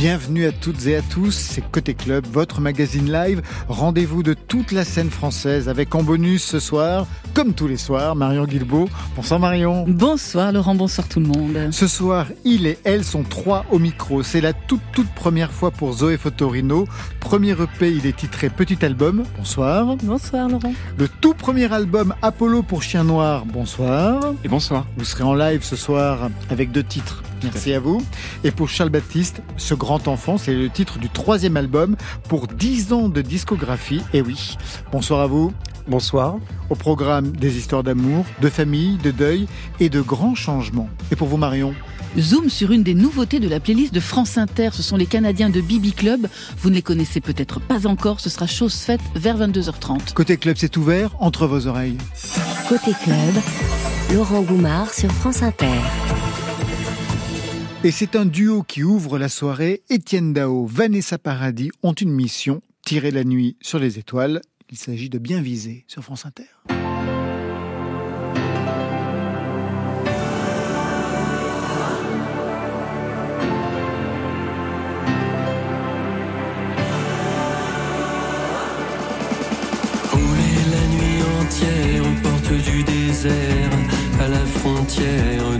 Bienvenue à toutes et à tous, c'est Côté Club, votre magazine live. Rendez-vous de toute la scène française avec en bonus ce soir, comme tous les soirs, Marion Guilbeault. Bonsoir Marion. Bonsoir Laurent, bonsoir tout le monde. Ce soir, il et elle sont trois au micro. C'est la toute toute première fois pour Zoé Fotorino. Premier EP, il est titré Petit Album. Bonsoir. Bonsoir Laurent. Le tout premier album Apollo pour Chien Noir. Bonsoir. Et bonsoir. Vous serez en live ce soir avec deux titres. Merci à vous. Et pour Charles Baptiste, ce grand enfant, c'est le titre du troisième album pour 10 ans de discographie. Et oui, bonsoir à vous. Bonsoir. Au programme des histoires d'amour, de famille, de deuil et de grands changements. Et pour vous Marion Zoom sur une des nouveautés de la playlist de France Inter. Ce sont les Canadiens de Bibi Club. Vous ne les connaissez peut-être pas encore. Ce sera chose faite vers 22h30. Côté club, c'est ouvert entre vos oreilles. Côté club, Laurent Goumard sur France Inter. Et c'est un duo qui ouvre la soirée. Étienne Dao, Vanessa Paradis ont une mission, tirer la nuit sur les étoiles. Il s'agit de bien viser sur France Inter. La nuit entière aux portes du désert, à la frontière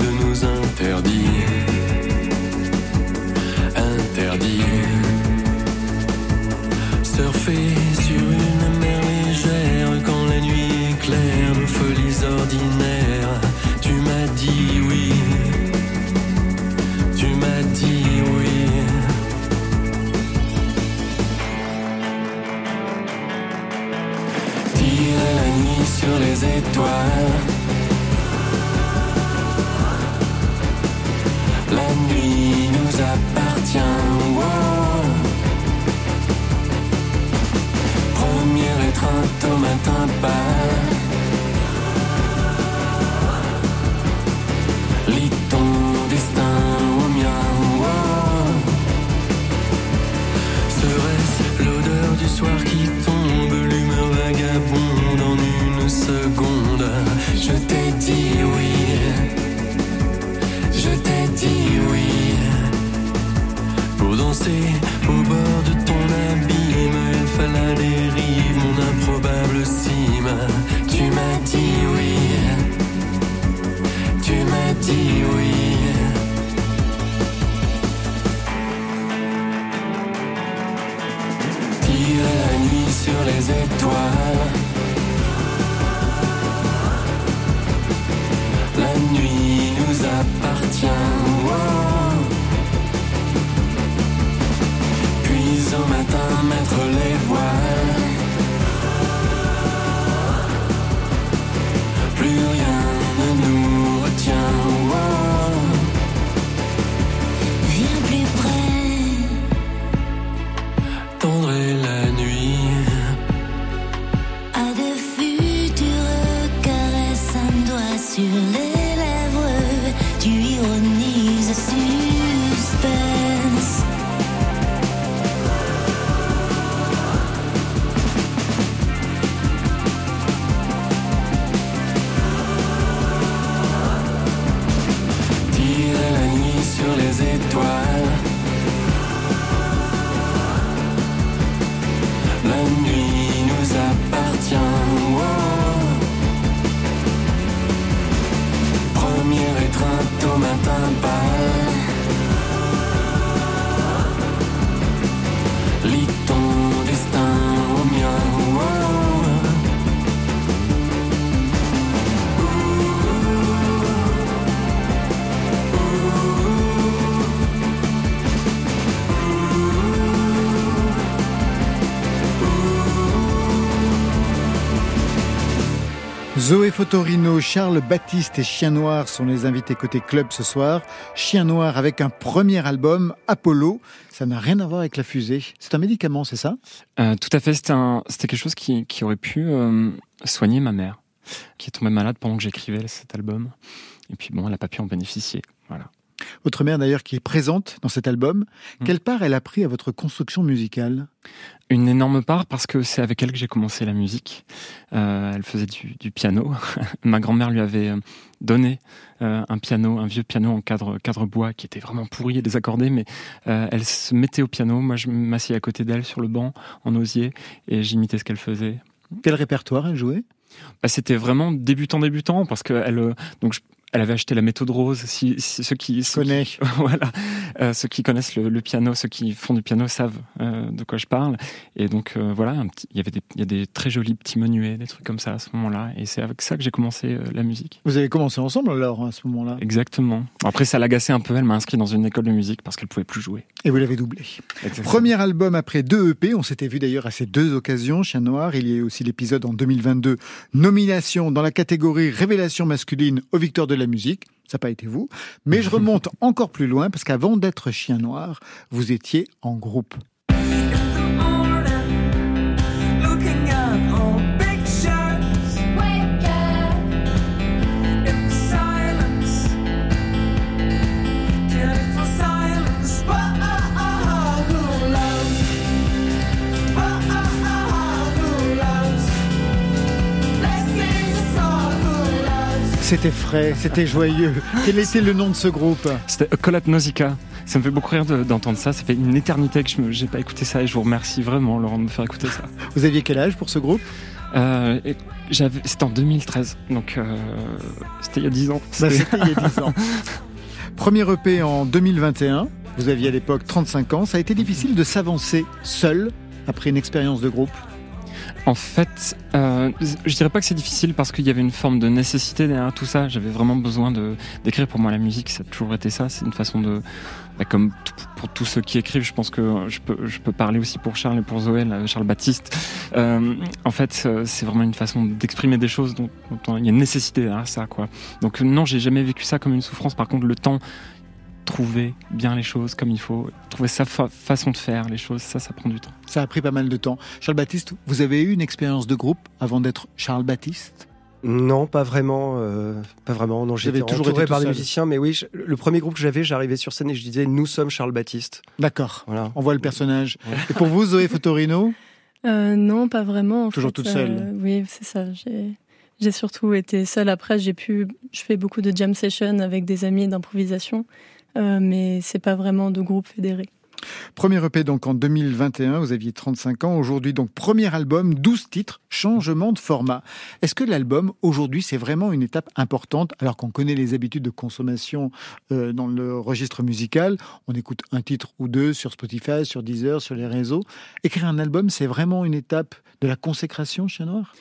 Fotorino, Charles Baptiste et Chien Noir sont les invités côté club ce soir. Chien Noir avec un premier album, Apollo. Ça n'a rien à voir avec la fusée. C'est un médicament, c'est ça? Euh, tout à fait, c'était quelque chose qui, qui aurait pu euh, soigner ma mère, qui est tombée malade pendant que j'écrivais cet album. Et puis bon, elle n'a pas pu en bénéficier. Voilà. Votre mère d'ailleurs qui est présente dans cet album. Mm. Quelle part elle a pris à votre construction musicale? Une énorme part parce que c'est avec elle que j'ai commencé la musique. Euh, elle faisait du, du piano. Ma grand-mère lui avait euh, donné euh, un piano, un vieux piano en cadre, cadre bois qui était vraiment pourri et désaccordé, mais euh, elle se mettait au piano. Moi, je m'asseyais à côté d'elle sur le banc en osier et j'imitais ce qu'elle faisait. Quel répertoire elle jouait? Bah, c'était vraiment débutant débutant parce que elle donc je- elle avait acheté la méthode rose. Si, si- ceux qui Je ceux qui- connais. voilà, Euh, ceux qui connaissent le, le piano, ceux qui font du piano savent euh, de quoi je parle. Et donc euh, voilà, il y avait des, il y a des très jolis petits menuets, des trucs comme ça à ce moment-là. Et c'est avec ça que j'ai commencé la musique. Vous avez commencé ensemble alors à ce moment-là? Exactement. Après, ça l'agaçait un peu. Elle m'a inscrit dans une école de musique parce qu'elle pouvait plus jouer. et vous l'avez doublé. Exactement. Premier album après deux EP, on s'était vu d'ailleurs à ces deux occasions, Chien Noir. Il y a eu aussi l'épisode en 2022, nomination dans la catégorie Révélation masculine aux Victoires de la musique. Ça n'a pas été vous. Mais je remonte encore plus loin parce qu'avant d'être Chien Noir, vous étiez en groupe. C'était frais, c'était joyeux. Quel était le nom de ce groupe C'était Nausicaa. Ça me fait beaucoup rire de- d'entendre ça. Ça fait une éternité que je n'ai pas écouté ça et je vous remercie vraiment, Laurent, de me faire écouter ça. Vous aviez quel âge pour ce groupe Euh, C'était en 2013, donc euh, c'était il y a 10 ans. Bah, C'était- C'était il y a 10 ans. Premier EP en 2021. Vous aviez à l'époque 35 ans. Ça a été difficile de s'avancer seul après une expérience de groupe. En fait, euh, je dirais pas que c'est difficile parce qu'il y avait une forme de nécessité derrière tout ça. J'avais vraiment besoin de d'écrire. Pour moi, la musique, ça a toujours été ça. C'est une façon de, bah, comme pour tous ceux qui écrivent, je pense que je peux, je peux parler aussi pour Charles et pour Zoé, Charles Baptiste. Euh, en fait, euh, c'est vraiment une façon d'exprimer des choses dont, dont il y a une nécessité derrière ça, quoi. Donc non, j'ai jamais vécu ça comme une souffrance. Par contre, le temps, trouver bien les choses comme il faut, trouver sa fa- façon de faire les choses, ça, ça prend du temps. Ça a pris pas mal de temps. Charles Baptiste, vous avez eu une expérience de groupe avant d'être Charles Baptiste? Non, pas vraiment. euh, pas vraiment. Non, j'étais toujours entouré été par des musiciens, mais oui, je- le premier groupe que j'avais, j'arrivais sur scène et je disais nous sommes Charles Baptiste. D'accord. Voilà. On voit le personnage. Et pour vous, Zoé Fotorino? Euh, non, pas vraiment. en Toujours fait. toute seule. Euh, oui, c'est ça. J'ai, j'ai surtout été seule. Après, j'ai pu, je fais beaucoup de jam sessions avec des amis d'improvisation, euh, mais c'est pas vraiment de groupe fédéré. Premier EP donc en 2021, vous aviez 35 ans. Aujourd'hui donc premier album, 12 titres, changement de format. Est-ce que l'album aujourd'hui c'est vraiment une étape importante alors qu'on connaît les habitudes de consommation euh, dans le registre musical? On écoute un titre ou deux sur Spotify, sur Deezer, sur les réseaux. Écrire un album c'est vraiment une étape de la consécration chez Noir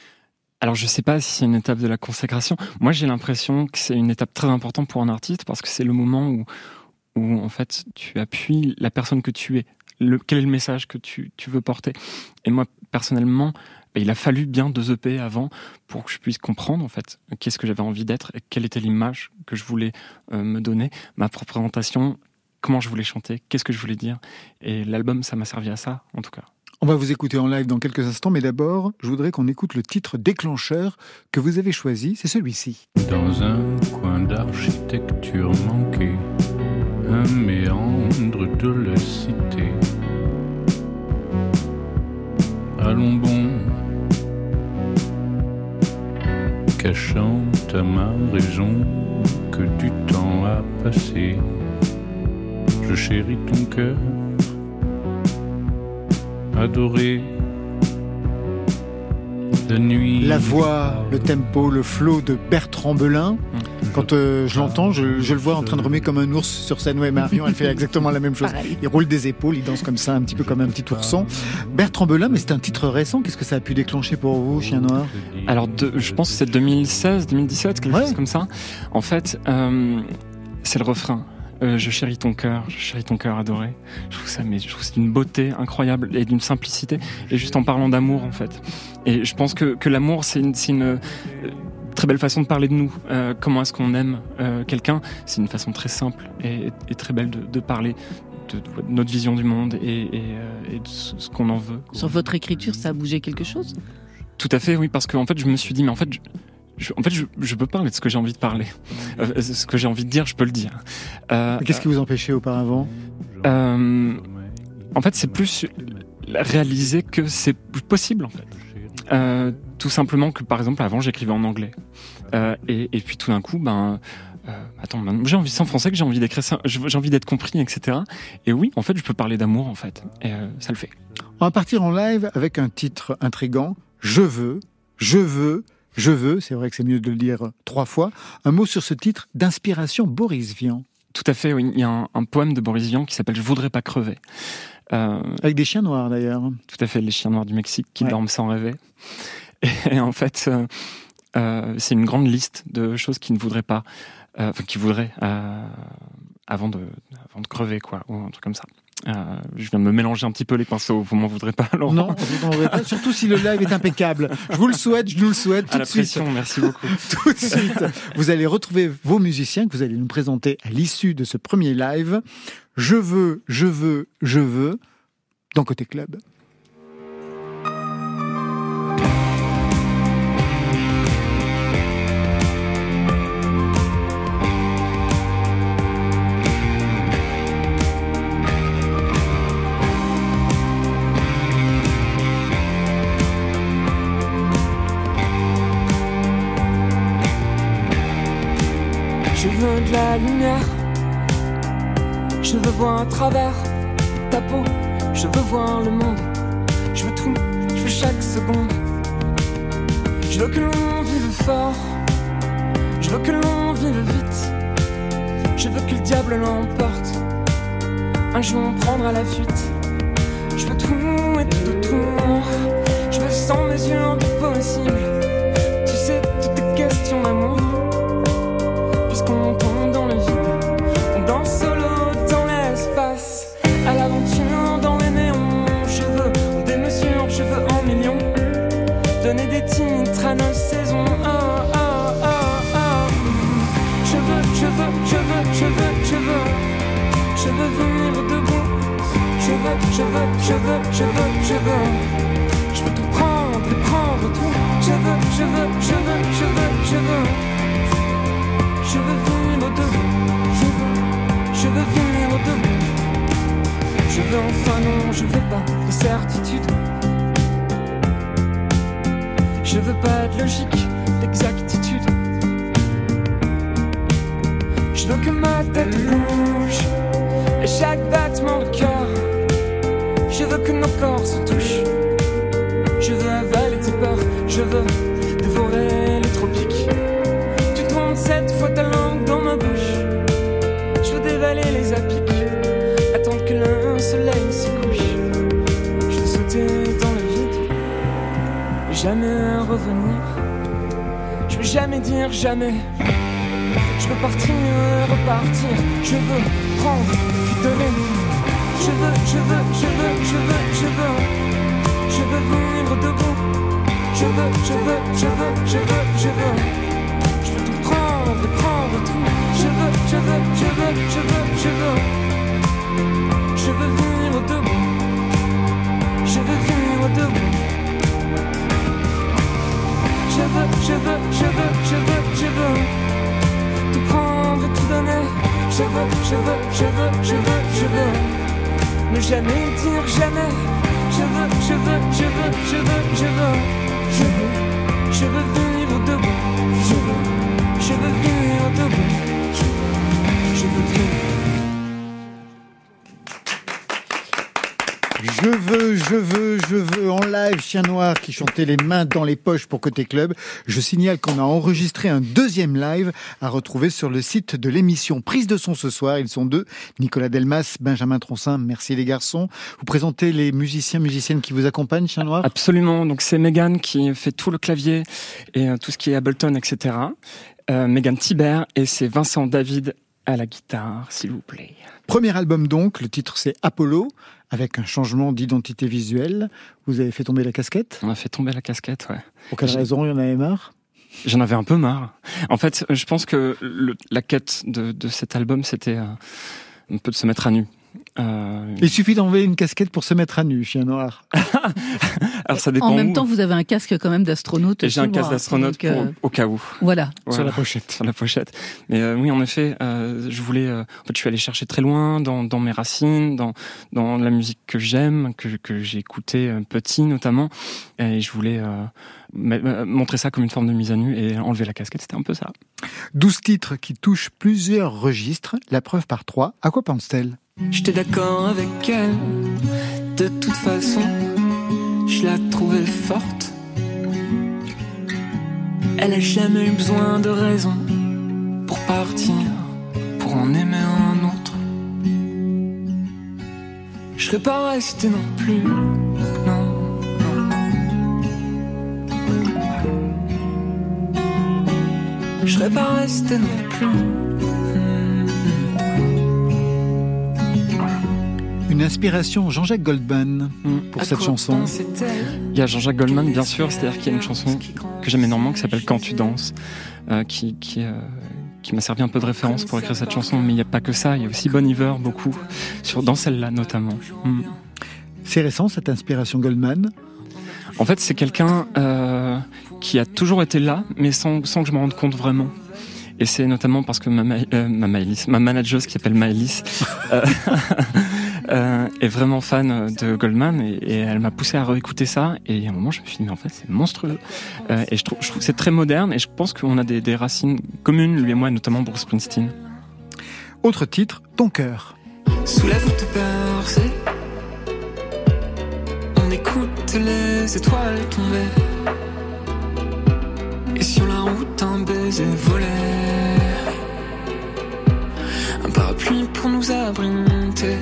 Alors je sais pas si c'est une étape de la consécration. Moi j'ai l'impression que c'est une étape très importante pour un artiste parce que c'est le moment où, où en fait tu appuies la personne que tu es. Le, quel est le message que tu, tu veux porter Et moi personnellement, bah, il a fallu bien deux EP avant pour que je puisse comprendre en fait qu'est-ce que j'avais envie d'être et quelle était l'image que je voulais euh, me donner, ma propre présentation, comment je voulais chanter, qu'est-ce que je voulais dire. Et l'album ça m'a servi à ça en tout cas. On va vous écouter en live dans quelques instants, mais d'abord, je voudrais qu'on écoute le titre déclencheur que vous avez choisi, c'est celui-ci. Dans un coin d'architecture manquée, un méandre de la cité. Allons bon, cachant à ma raison que du temps a passé. Je chéris ton cœur, adoré. La nuit. La voix, le tempo, le flow de Bertrand Belin. Quand euh, je l'entends, je, je le vois en train de remuer comme un ours sur scène. Ouais, Marion, elle fait exactement la même chose. Il roule des épaules, il danse comme ça, un petit peu comme un petit ourson. Bertrand Belin, mais c'est un titre récent. Qu'est-ce que ça a pu déclencher pour vous, Chien Noir? Alors, de- je pense que c'est 2016, 2017, quelque Ouais. chose comme ça. En fait, euh, c'est le refrain. Euh, je chéris ton cœur, je chéris ton cœur adoré. Je trouve ça, mais je trouve que c'est d'une beauté incroyable et d'une simplicité. Et juste en parlant d'amour, en fait. Et je pense que, que l'amour, c'est une, euh, très belle façon de parler de nous. Euh, comment est-ce qu'on aime quelqu'un? C'est une façon très simple et, et très belle de, de parler de, de notre vision du monde et, et, et de ce ce qu'on en veut. Sur votre écriture, ça a bougé quelque chose? Tout à fait, oui, parce qu'en fait, je me suis dit, mais en fait, je, en fait, je, je peux parler de ce que j'ai envie de parler. Euh, ce que j'ai envie de dire, je peux le dire. Euh, Qu'est-ce qui vous empêchait auparavant euh, en fait, c'est plus réaliser que c'est possible, en fait. Euh, tout simplement que, par exemple, avant, j'écrivais en anglais. Euh, et, et puis tout d'un coup, ben, euh, attends, ben, j'ai envie, c'est en français que j'ai envie d'écrire ça, j'ai j'ai envie d'être compris, etc. Et oui, en fait, je peux parler d'amour, en fait. Et euh, ça le fait. On va partir en live avec un titre intrigant. Je veux, je veux, je veux. C'est vrai que c'est mieux de le dire trois fois. Un mot sur ce titre d'inspiration Boris Vian. Tout à fait, oui. Il y a un, un poème de Boris Vian qui s'appelle Je voudrais pas crever. Euh, Avec des chiens noirs d'ailleurs. tout à fait, les chiens noirs du Mexique qui Ouais. dorment sans rêver. Et en fait, euh, euh, c'est une grande liste de choses qu'ils ne voudraient pas, enfin, qu'ils voudraient avant, de, avant de crever, quoi, ou un truc comme ça. Euh, je viens de me mélanger un petit peu les pinceaux, vous m'en voudrez pas, Laurent Non, vous n'en aurez pas, surtout si le live est impeccable. Je vous le souhaite, je nous le souhaite À tout la de suite. pression, merci beaucoup. Tout de suite, vous allez retrouver vos musiciens que vous allez nous présenter à l'issue de ce premier live. Je veux, je veux, je veux, dans Côté Club. Lumière. Je veux voir à travers ta peau. Je veux voir le monde. Je veux tout. Je veux chaque seconde. Je veux que l'on vive fort. Je veux que l'on vive vite. Je veux que le diable l'emporte. Un jour on prendra la fuite. Je veux tout et tout autour. Je veux sans mesure de possible. Tu sais, tout est question d'amour Des titres à nos saisons. Oh, oh, oh, oh. Je veux, je veux, je veux, je veux, je veux. Je veux vivre debout. Je veux, je veux, je veux, je veux, je veux. Je veux tout prendre et prendre tout. Je veux, je veux, je veux, je veux, je veux. Je veux vivre debout, je veux, je veux vivre debout. Je veux enfin non, je veux pas de certitude. Je veux pas de logique, d'exactitude. Je veux que ma tête bouge à chaque battement de cœur. Je veux que nos corps se touchent. Je veux avaler tes peurs, je veux dévorer les tropiques. Tu tournes cette fois ta langue dans ma bouche. Je veux dévaler les apics, attendre que le soleil se couche. Je veux sauter dans le vide, jamais revenir. Je veux jamais dire jamais. Je veux partir, repartir. Je veux prendre, puis donner. Je veux, je veux, je veux, je veux, je veux. Je veux vivre debout. Je veux, je veux, je veux, je veux, je veux. Je veux tout prendre prendre tout. Je veux, je veux, je veux, je veux, je veux. Je veux vivre debout. Je veux vivre debout. Veux, je veux, je veux, je veux, je veux. Tout prendre tout donner. Je veux, je veux, je veux, je veux, je veux. Ne jamais dire jamais. Je veux, je veux, je veux, je veux, je veux. Je veux, je veux vivre debout. Je veux, je veux vivre debout. Je veux vivre. Je veux, je veux, je veux en live Chien Noir qui chantait les mains dans les poches pour Côté Club. Je signale qu'on a enregistré un deuxième live à retrouver sur le site de l'émission Prise de son ce soir. Ils sont deux, Nicolas Delmas, Benjamin Troncin. Merci les garçons. Vous présentez les musiciens, musiciennes qui vous accompagnent, Chien Noir? Absolument. Donc c'est Megan qui fait tout le clavier et euh, tout ce qui est Ableton, etc. Euh, Megan Tiber et c'est Vincent David à la guitare, s'il vous plaît. Premier album donc, le titre c'est Apollo, avec un changement d'identité visuelle. Vous avez fait tomber la casquette? On a fait tomber la casquette, ouais. Pour quelle raison Il y en avait marre? J'en avais un peu marre. En fait, je pense que le- la quête de, de cet album, c'était euh, un peu de se mettre à nu. Euh, Il suffit d'enlever une casquette pour se mettre à nu, Chien Noir. Alors ça dépend. En même où. temps, vous avez un casque quand même d'astronaute. Et j'ai un casque d'astronaute euh, au cas où. Voilà. Sur la pochette. sur la pochette. Mais euh, oui, en effet, euh, je voulais. euh, en fait, je suis allé chercher très loin dans, dans mes racines, dans dans la musique que j'aime, que que j'ai écouté euh, petit notamment, et je voulais montrer ça comme une forme de mise à nu et enlever la casquette. C'était un peu ça. 12 titres qui touchent plusieurs registres, la preuve par trois. À quoi pense-t-elle J'étais d'accord avec elle. De toute façon, je la trouvais forte. Elle a jamais eu besoin de raison pour partir, pour en aimer un autre. Je serais pas resté non plus. Non, non. Je serais pas resté non plus. Une inspiration Jean-Jacques Goldman Mm. pour À cette chanson. Il y a Jean-Jacques Goldman, bien sûr, c'est-à-dire qu'il y a une chanson que j'aime énormément qui s'appelle Quand tu danses, euh, qui, qui, euh, qui m'a servi un peu de référence pour écrire cette chanson. Mais il n'y a pas que ça, il y a aussi Bon Iver, beaucoup, sur, dans celle-là notamment. Mm. C'est récent cette inspiration Goldman? En fait, c'est quelqu'un euh, qui a toujours été là, mais sans, sans que je me rende compte vraiment. Et c'est notamment parce que ma, Ma- euh, ma Maëlys, ma manageuse qui s'appelle Maëlys, euh, euh, est vraiment fan de Goldman et, et elle m'a poussé à réécouter ça. Et à un moment, je me suis dit, mais en fait, c'est monstrueux. Euh, et je trouve, je trouve que c'est très moderne et je pense qu'on a des, des racines communes, lui et moi, notamment Bruce Springsteen. Autre titre, Ton cœur. Sous la voûte percée, on écoute les étoiles tomber. Et sur la route, un baiser volé. Un parapluie pour nous abriter.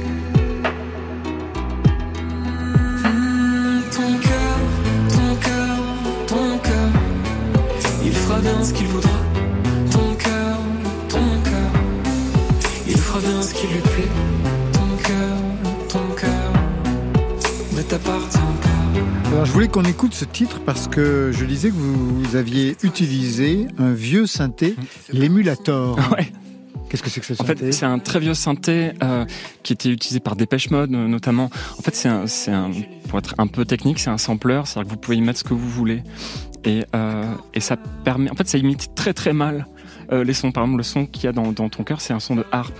Bien ce qu'il voudra. Ton cœur, ton cœur. Il fera bien ce qui lui plaît. Ton cœur, ton cœur ne t'appartient pas. Alors je voulais qu'on écoute ce titre parce que je disais que vous aviez utilisé un vieux synthé, l'émulator. Ouais. Qu'est-ce que c'est que ce En fait, c'est un très vieux synthé euh, qui était utilisé par Dépêche Mode notamment. En fait, c'est un, c'est un, pour être un peu technique, c'est un sampler, c'est-à-dire que vous pouvez y mettre ce que vous voulez. Et, euh, et ça permet, en fait, ça imite très très mal euh, les sons. Par exemple, le son qu'il y a dans, dans ton cœur, c'est un son de harpe.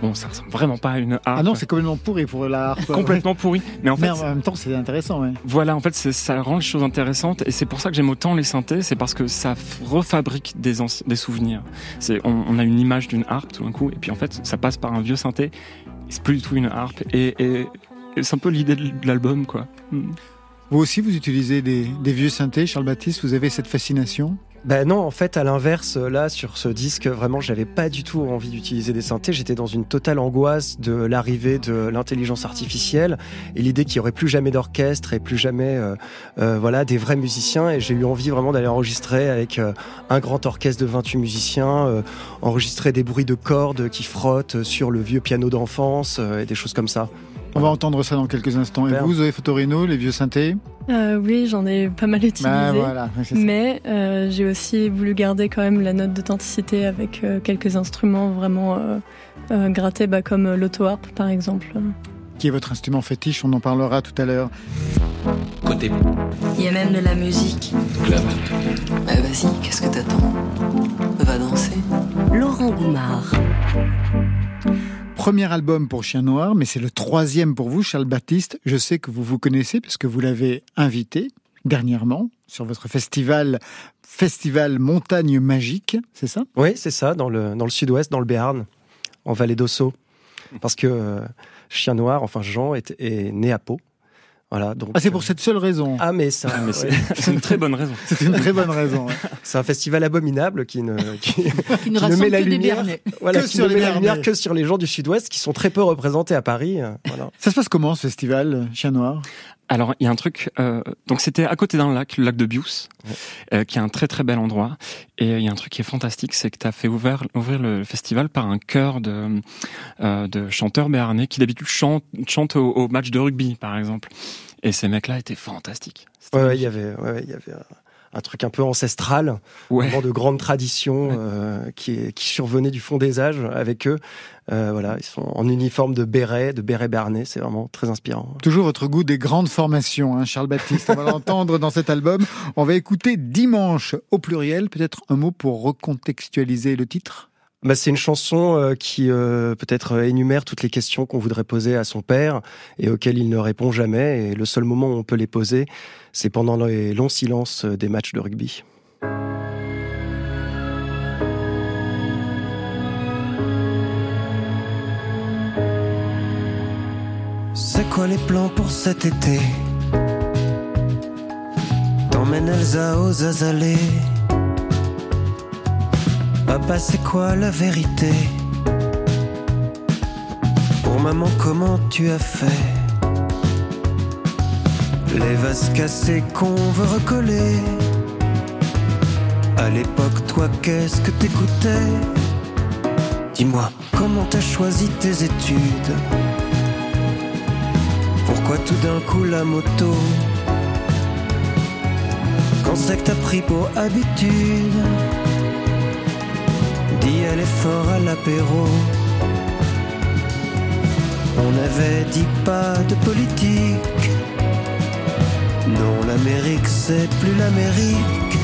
Bon, ça ressemble vraiment pas à une harpe. Ah non, c'est complètement pourri pour la harpe. complètement pourri. Mais en Mais fait, en même temps, c'est intéressant. Ouais. voilà, en fait, ça rend les choses intéressantes et c'est pour ça que j'aime autant les synthés, c'est parce que ça refabrique des, souvenirs. C'est, on, on a une image d'une harpe tout d'un coup et puis en fait, ça passe par un vieux synthé. C'est plus du tout une harpe et, c'est un peu l'idée de l'album, quoi. Mm. Vous aussi, vous utilisez des, vieux synthés, Charles Baptiste, vous avez cette fascination? Ben non, en fait, à l'inverse, là, sur ce disque, vraiment, j'avais pas du tout envie d'utiliser des synthés. J'étais dans une totale angoisse de l'arrivée de l'intelligence artificielle et l'idée qu'il y aurait plus jamais d'orchestre et plus jamais, euh, euh, voilà, des vrais musiciens. Et j'ai eu envie vraiment d'aller enregistrer avec euh, un grand orchestre de 28 musiciens, enregistrer des bruits de cordes qui frottent sur le vieux piano d'enfance et des choses comme ça. On va entendre ça dans quelques instants. Et vous, Zoé Fotorino, les vieux synthés Euh, oui, j'en ai pas mal utilisé. Bah, voilà, c'est ça. Mais euh, j'ai aussi voulu garder quand même la note d'authenticité avec euh, quelques instruments vraiment euh, euh, grattés, bah, comme l'auto-harp par exemple. Qui est votre instrument fétiche On en parlera tout à l'heure. Côté Il y a même de la musique. club. Bah vas-y, qu'est-ce que t'attends? Va danser. Laurent Goumard. Premier album pour Chien Noir, mais c'est le troisième pour vous, Charles Baptiste. Je sais que vous vous connaissez parce que vous l'avez invité dernièrement sur votre festival, festival Montagne Magique, c'est ça? Oui, c'est ça, dans le, dans le sud-ouest, dans le Béarn, en vallée d'Ossau. Parce que euh, Chien Noir, enfin Jean, est né à Pau. Voilà, donc, Ah, c'est pour cette seule raison. Ah, mais c'est Ah, mais c'est ouais. une très bonne raison. C'est une très bonne raison. ouais. C'est un festival abominable qui ne, qui, Qui ne qui ne rassemble met la lumière, voilà, Que qui sur ne les met la lumière que sur les gens du sud-ouest qui sont très peu représentés à Paris. euh, Voilà. Ça se passe comment ce festival, euh, Chien Noir? Alors, il y a un truc. euh, donc, c'était à côté d'un lac, le lac de Bious, euh, qui est un très très bel endroit. Et il y a un truc qui est fantastique, c'est que tu as fait ouvrir, ouvrir le festival par un chœur de, euh, de chanteurs béarnais qui d'habitude chantent, chantent au, au match de rugby, par exemple. Et ces mecs-là étaient fantastiques. Ouais, ouais, il y avait, ouais, il y avait un truc un peu ancestral, Ouais. vraiment de grandes traditions euh, qui, qui survenaient du fond des âges avec eux. Euh, voilà, ils sont en uniforme de béret, de béret bernet, c'est vraiment très inspirant. Toujours votre goût des grandes formations, hein, Charles Baptiste. On va l'entendre dans cet album. On va écouter Dimanche au pluriel. Peut-être un mot pour recontextualiser le titre? Bah, c'est une chanson euh, qui euh, peut-être euh, énumère toutes les questions qu'on voudrait poser à son père et auxquelles il ne répond jamais. Et le seul moment où on peut les poser, c'est pendant les longs silences des matchs de rugby. C'est quoi les plans pour cet été? T'emmènes Elsa aux azalées Papa, c'est quoi la vérité? Pour maman, comment tu as fait? Les vases cassés qu'on veut recoller. À l'époque, toi, qu'est-ce que t'écoutais? Dis-moi, comment t'as choisi tes études? Pourquoi tout d'un coup la moto? Quand c'est que t'as pris pour habitude? D'y aller fort à l'apéro. On avait dit pas de politique. Non l'Amérique c'est plus l'Amérique.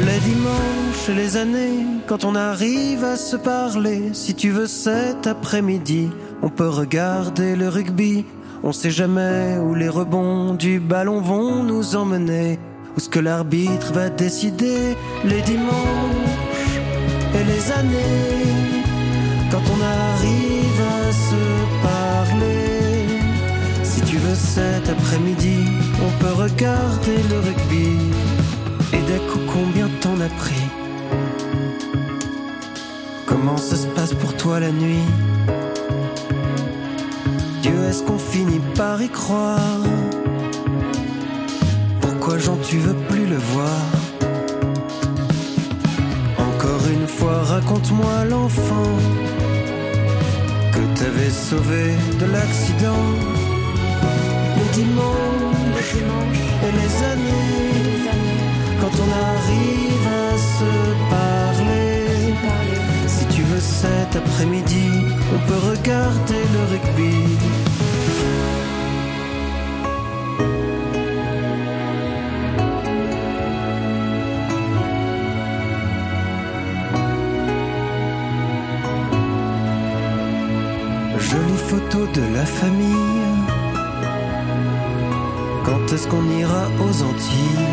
Les dimanches les années Quand on arrive à se parler Si tu veux cet après-midi On peut regarder le rugby. On sait jamais où les rebonds du ballon vont nous emmener, où ce que l'arbitre va décider. Les dimanches les années. Quand on arrive à se parler, si tu veux cet après-midi, on peut regarder le rugby. Et des coups, combien t'en as pris? Comment ça se passe pour toi la nuit? Dieu, est-ce qu'on finit par y croire? Pourquoi Jean, tu veux plus le voir? Raconte-moi l'enfant que t'avais sauvé de l'accident. Les dimanches et les années, quand on arrive à se parler. Si tu veux cet après-midi, on peut regarder le rugby. De la famille. Quand est-ce qu'on ira aux Antilles?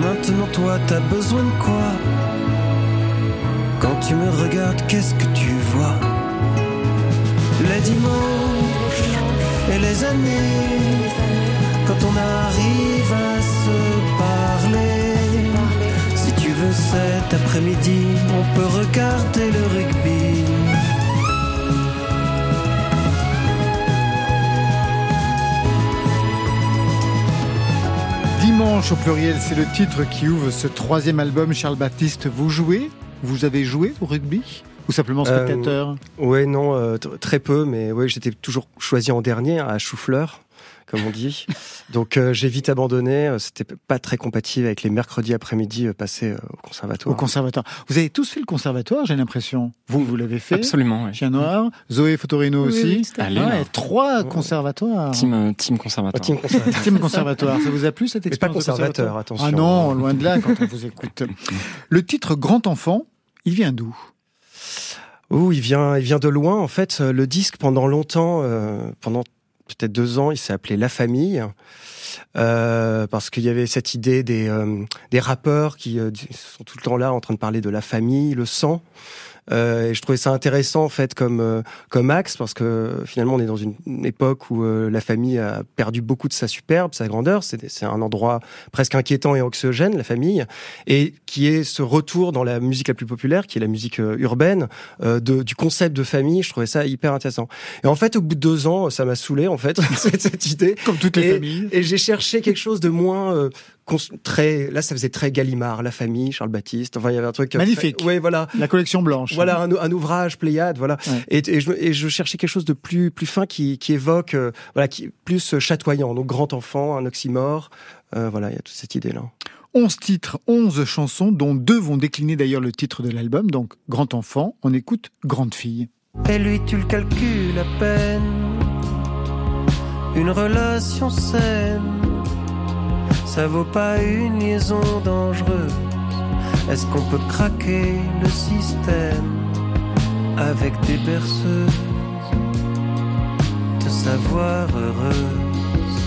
Maintenant toi t'as besoin de quoi? Quand tu me regardes qu'est-ce que tu vois? Les dimanches et les années Quand on arrive à se parler. Si tu veux cet après-midi On peut regarder le rugby Dimanche au pluriel, c'est le titre qui ouvre ce troisième album. Charles Baptiste, vous jouez? Vous avez joué au rugby? Ou simplement spectateur? Euh, ouais, non, euh, très peu, mais ouais, j'étais toujours choisi en dernier à chou-fleur, comme on dit. Donc euh, j'ai vite abandonné. euh, C'était pas très compatible avec les mercredis après-midi euh, passés euh, au conservatoire. Au conservatoire. Vous avez tous fait le conservatoire, j'ai l'impression. Vous, vous l'avez fait Absolument, ouais. Chien Noir, Zoé Fotorino Oui, aussi. oui. Allez, trois conservatoires. Team, team conservatoire. team conservatoire. Team conservatoire. Ça vous a plu cette Mais pas expérience de conservateur, conservatoire attention. Ah non, loin de là quand on vous écoute. Le titre Grand Enfant, il vient d'où? Oh, il vient, il vient de loin. En fait, le disque pendant longtemps, euh, pendant peut-être deux ans, il s'est appelé La Famille. Euh, parce qu'il y avait cette idée des, euh, rappeurs qui euh, sont tout le temps là en train de parler de la famille, le sang. Euh, et je trouvais ça intéressant en fait comme euh, comme axe parce que finalement on est dans une, époque où euh, la famille a perdu beaucoup de sa superbe, sa grandeur. C'est c'est un endroit presque inquiétant et anxiogène la famille et qui est ce retour dans la musique la plus populaire, qui est la musique euh, urbaine, euh, de, du concept de famille. Je trouvais ça hyper intéressant. Et en fait au bout de deux ans, ça m'a saoulé en fait cette, cette idée. Comme toutes les Et- familles. Et j'ai cherché quelque chose de moins euh, très, là, ça faisait très Gallimard, la famille, Charles Baptiste. Enfin, il y avait un truc magnifique. Oui, voilà. La collection blanche. Voilà un, un ouvrage Pléiade, voilà. Ouais. Et, et, je, et je cherchais quelque chose de plus plus fin qui, qui évoque, euh, voilà, qui plus chatoyant. Donc grand enfant, un oxymore. Euh, voilà, il y a toute cette idée là. 11 titres, 11 chansons, dont deux vont décliner d'ailleurs le titre de l'album. Donc, Grand Enfant, on écoute Grande Fille. Et lui, tu le calcules à peine. Une relation saine, ça vaut pas une liaison dangereuse. Est-ce qu'on peut craquer le système avec des berceuses, te savoir heureuse?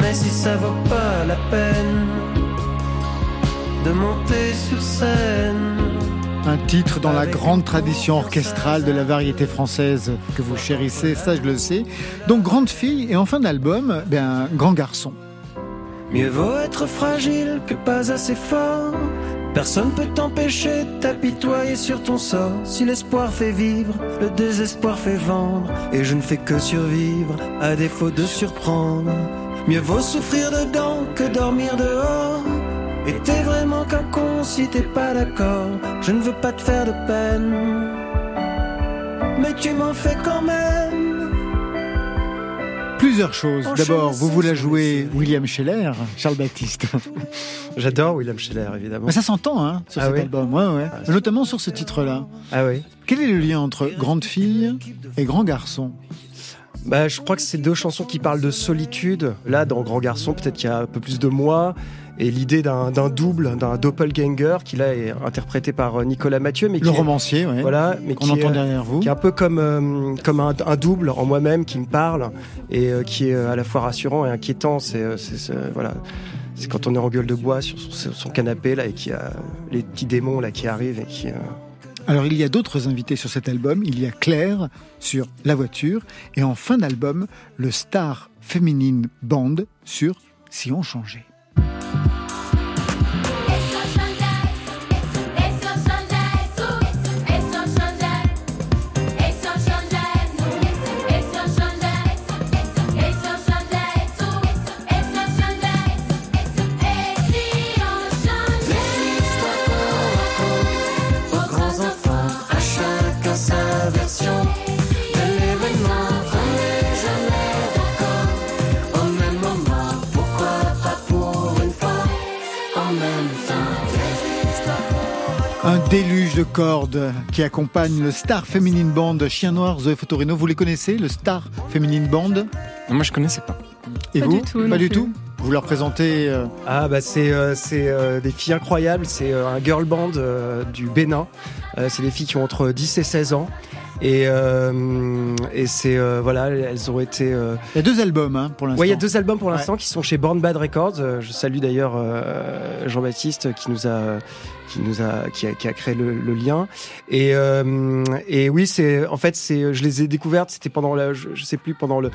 Mais si ça vaut pas la peine de monter sur scène. Un titre dans la grande tradition orchestrale de la variété française que vous chérissez, ça je le sais. Donc Grande Fille et en fin d'album, ben, Grand Garçon. Mieux vaut être fragile que pas assez fort. Personne peut t'empêcher de t'apitoyer sur ton sort. Si l'espoir fait vivre, le désespoir fait vendre. Et je ne fais que survivre, à défaut de surprendre. Mieux vaut souffrir dedans que dormir dehors. Et t'es vraiment qu'un con si t'es pas d'accord. Je ne veux pas te faire de peine. Mais tu m'en fais quand même. Plusieurs choses. D'abord, vous voulez jouer William Scheller, Charles Baptiste. J'adore William Scheller, évidemment. Mais ça s'entend hein, sur Ah cet oui album, ouais, ouais. Ah, notamment sur ce titre-là. Ah oui. Quel est le lien entre Grande Fille et Grand Garçon? Bah, je crois que c'est deux chansons qui parlent de solitude. Là, dans Grand Garçon, peut-être qu'il y a un peu plus de moi. Et l'idée d'un double, d'un doppelganger, qui là est interprété par euh, Nicolas Mathieu, mais Le qui est- romancier, ouais. voilà, mais qu'on qui est, entend euh, derrière vous. qui est un peu comme euh, comme un, un double en moi-même qui me parle et euh, qui est à la fois rassurant et inquiétant. C'est voilà. C'est quand on est en gueule de bois sur son, sur son canapé là et qu'il y a les petits démons là qui arrivent et qui. euh, Alors il y a d'autres invités sur cet album. Il y a Claire sur La Voiture et en fin d'album, le Star Féminine Band sur Si on changeait. Déluge de cordes qui accompagne le Star Féminine Band Chien Noir, Zoé Fotorino. Vous les connaissez, le Star Féminine Band? Moi, je connaissais pas. Et Pas vous? du tout, Pas du plus. tout? Vous leur présentez euh, Ah bah c'est euh, c'est euh, des filles incroyables, c'est euh, un girl band euh, du Bénin. Euh, c'est des filles qui ont entre 10 et 16 ans. Et, euh, et c'est euh, voilà, elles ont été. euh, Il y a deux albums hein, pour l'instant. Ouais, il y a deux albums pour l'instant qui sont chez Born Bad Records. Euh, Je salue d'ailleurs euh, Jean-Baptiste qui nous a qui nous a qui a, qui a créé le, le lien. Et euh, et oui, c'est en fait c'est je les ai découvertes. C'était pendant la je, je sais plus pendant le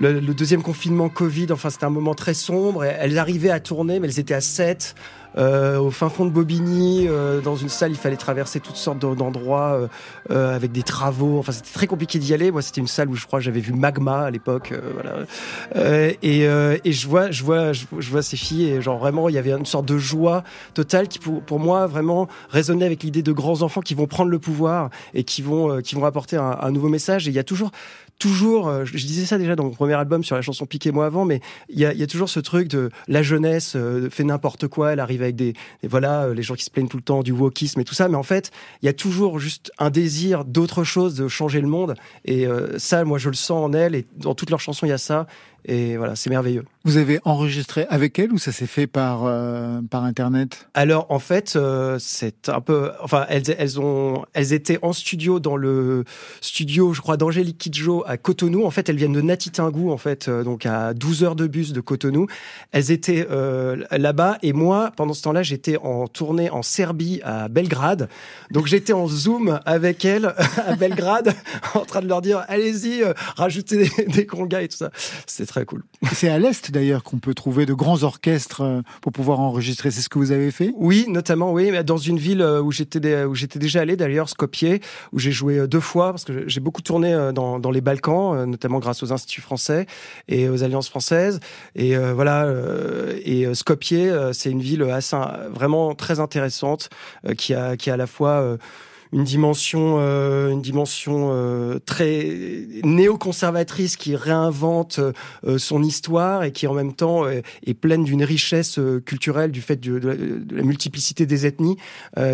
le, le deuxième confinement Covid, enfin c'était un moment très sombre. Elles arrivaient à tourner, mais elles étaient à 7 euh, au fin fond de Bobigny, euh, dans une salle. Il fallait traverser toutes sortes d'en- d'endroits euh, euh, avec des travaux. Enfin, c'était très compliqué d'y aller. Moi, c'était une salle où je crois j'avais vu Magma à l'époque. euh, voilà. Euh, et, et je vois, je vois, je, vois ces filles et genre vraiment, il y avait une sorte de joie totale qui pour, pour moi vraiment résonnait avec l'idée de grands enfants qui vont prendre le pouvoir et qui vont, qui vont apporter un, un nouveau message. Et il y a toujours toujours, euh, je disais ça déjà dans mon premier album sur la chanson Piquez-moi avant, mais il y a, y a toujours ce truc de la jeunesse euh, fait n'importe quoi, elle arrive avec des, des- voilà, euh, les gens qui se plaignent tout le temps du wokisme et tout ça, mais en fait, il y a toujours juste un désir d'autre chose, de changer le monde, et euh, ça, moi, je le sens en elle, et dans toutes leurs chansons, il y a ça, et voilà, c'est merveilleux. Vous avez enregistré avec elle ou ça s'est fait par, euh, par Internet? Alors en fait, euh, c'est un peu, enfin elles, elles ont, elles étaient en studio dans le studio, je crois, d'Angélique Kidjo à Cotonou. En fait, elles viennent de Natitingou, en fait, euh, donc à 12 heures de bus de Cotonou. Elles étaient là-bas et moi, pendant ce temps-là, j'étais en tournée en Serbie à Belgrade. Donc j'étais en zoom avec elles à Belgrade, en train de leur dire, allez-y, rajoutez des, des congas et tout ça. C'était très très cool. C'est à l'Est d'ailleurs qu'on peut trouver de grands orchestres euh, pour pouvoir enregistrer. C'est ce que vous avez fait? Oui, notamment, oui, dans une ville euh, où j'étais où j'étais déjà allé, d'ailleurs, Skopje, où j'ai joué euh, deux fois, parce que j'ai beaucoup tourné dans, dans les Balkans, notamment grâce aux instituts français et aux alliances françaises. Et euh, voilà, euh, et Skopje, c'est une ville assez, vraiment très intéressante, euh, qui a, qui a à la fois une dimension, euh, une dimension euh, très néoconservatrice qui réinvente euh, son histoire et qui en même temps est pleine d'une richesse euh, culturelle du fait de, la- multiplicité des ethnies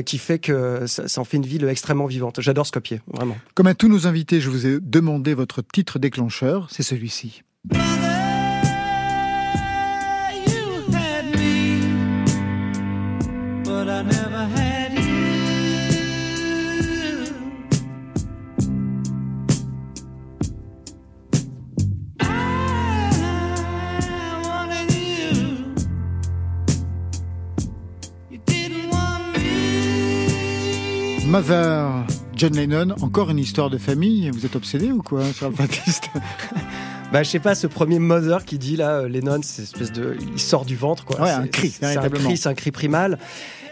qui fait que ça, ça en fait une ville extrêmement vivante. J'adore Skopje, vraiment. Comme à tous nos invités, je vous ai demandé votre titre déclencheur. C'est celui-ci. Mother, John Lennon, encore une histoire de famille. Vous êtes obsédé ou quoi, Charles Baptiste? Bah, je sais pas, ce premier mother qui dit là, euh, Lennon, c'est une espèce de, il sort du ventre, quoi. Ouais, C'est- un cri, c'est un cri, c'est un cri primal.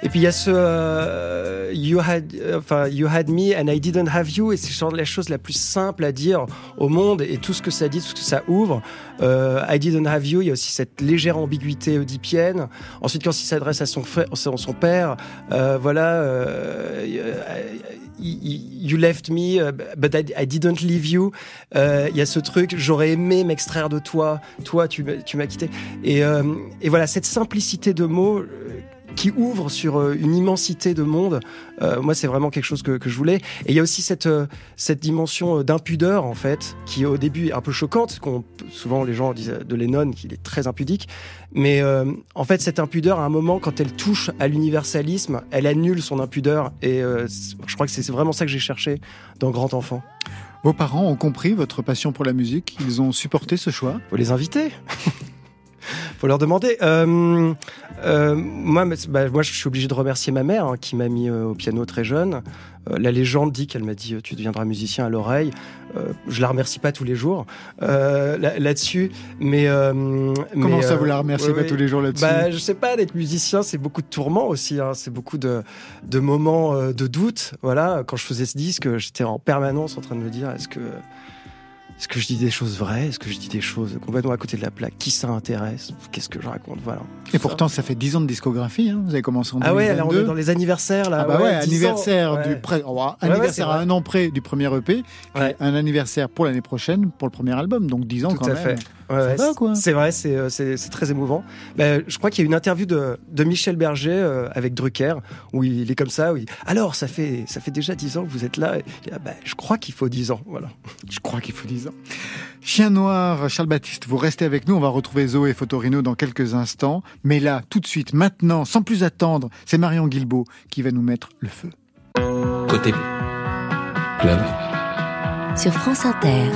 Et puis il y a ce euh, you had, euh, enfin you had me and I didn't have you, et c'est genre la chose la plus simple à dire au monde et tout ce que ça dit, tout ce que ça ouvre. Euh, I didn't have you, il y a aussi cette légère ambiguïté oedipienne. Ensuite, quand il s'adresse à son frère, son, père, euh, voilà, euh, you left me, uh, but I, didn't leave you. Euh, Il y a ce truc, j'aurais aimé m'extraire de toi, toi tu, m'as- quitté. Et, euh, et voilà, cette simplicité de mots euh, qui ouvre sur euh, une immensité de monde, euh, moi c'est vraiment quelque chose que, que je voulais. Et il y a aussi cette, euh, cette dimension d'impudeur en fait, qui au début est un peu choquante. qu'on- souvent les gens disent de Lennon qu'il est très impudique, mais euh, en fait cette impudeur à un moment quand elle touche à l'universalisme, elle annule son impudeur. Et euh, je crois que c'est vraiment ça que j'ai cherché dans Grand Enfant. Vos parents ont compris votre passion pour la musique. Ils ont supporté ce choix. Faut les inviter. Faut leur demander. Euh, euh, moi, bah, moi, je suis obligé de remercier ma mère hein, qui m'a mis euh, au piano très jeune. Euh, la légende dit qu'elle m'a dit euh, tu deviendras musicien à l'oreille. Euh, je la remercie pas tous les jours euh, là- là-dessus, mais euh, Comment mais, ça, vous la remerciez ouais, pas ouais. tous les jours là-dessus Bah, je sais pas, d'être musicien, c'est beaucoup de tourments aussi. hein. C'est beaucoup de, de moments de doute. Voilà, quand je faisais ce disque, j'étais en permanence en train de me dire est-ce que est-ce que je dis des choses vraies? Est-ce que je dis des choses complètement à côté de la plaque? Qui ça intéresse? Qu'est-ce que je raconte? Voilà. Et pourtant, ça fait 10 ans de discographie. hein. Vous avez commencé en Ah ouais, 2022. alors on est dans les anniversaires là. Ah bah ouais, 10 ans. anniversaire Ouais. du près, oh, Ouais, ouais, anniversaire à un an près du premier EP, puis un anniversaire pour l'année prochaine pour le premier album, donc 10 ans Tout quand à même. fait. Ouais, Ça ouais, va, c'est- quoi. C'est vrai, c'est euh, c'est c'est très émouvant. Bah, je crois qu'il y a une interview de, de Michel Berger euh, avec Drucker où il est comme ça. Où il dit, Alors, ça fait, ça fait déjà 10 ans que vous êtes là. Et Ah, bah, je crois qu'il faut 10 ans. Voilà. Je crois qu'il faut 10 ans. Chien noir, Charles Baptiste, vous restez avec nous. On va retrouver Zoé et Fotorino dans quelques instants. Mais là, tout de suite, maintenant, sans plus attendre, c'est Marion Guilbault qui va nous mettre le feu. Côté club. Sur France Inter.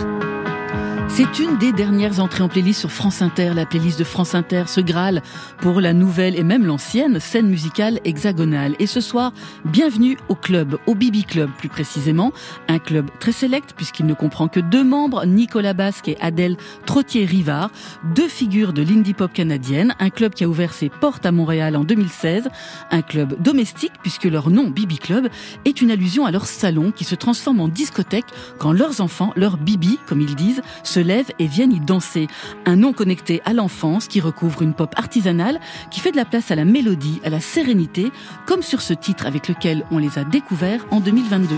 C'est une des dernières entrées en playlist sur France Inter, la playlist de France Inter, ce Graal pour la nouvelle et même l'ancienne scène musicale hexagonale. Et ce soir, bienvenue au club, au Bibi Club plus précisément, un club très sélect puisqu'il ne comprend que deux membres, Nicolas Basque et Adèle Trottier-Rivard, deux figures de l'indie pop canadienne, un club qui a ouvert ses portes à Montréal en 2016, un club domestique puisque leur nom Bibi Club est une allusion à leur salon qui se transforme en discothèque quand leurs enfants, leurs Bibi comme ils disent, se lèvent et viennent y danser. Un nom connecté à l'enfance qui recouvre une pop artisanale qui fait de la place à la mélodie, à la sérénité, comme sur ce titre avec lequel on les a découverts en 2022.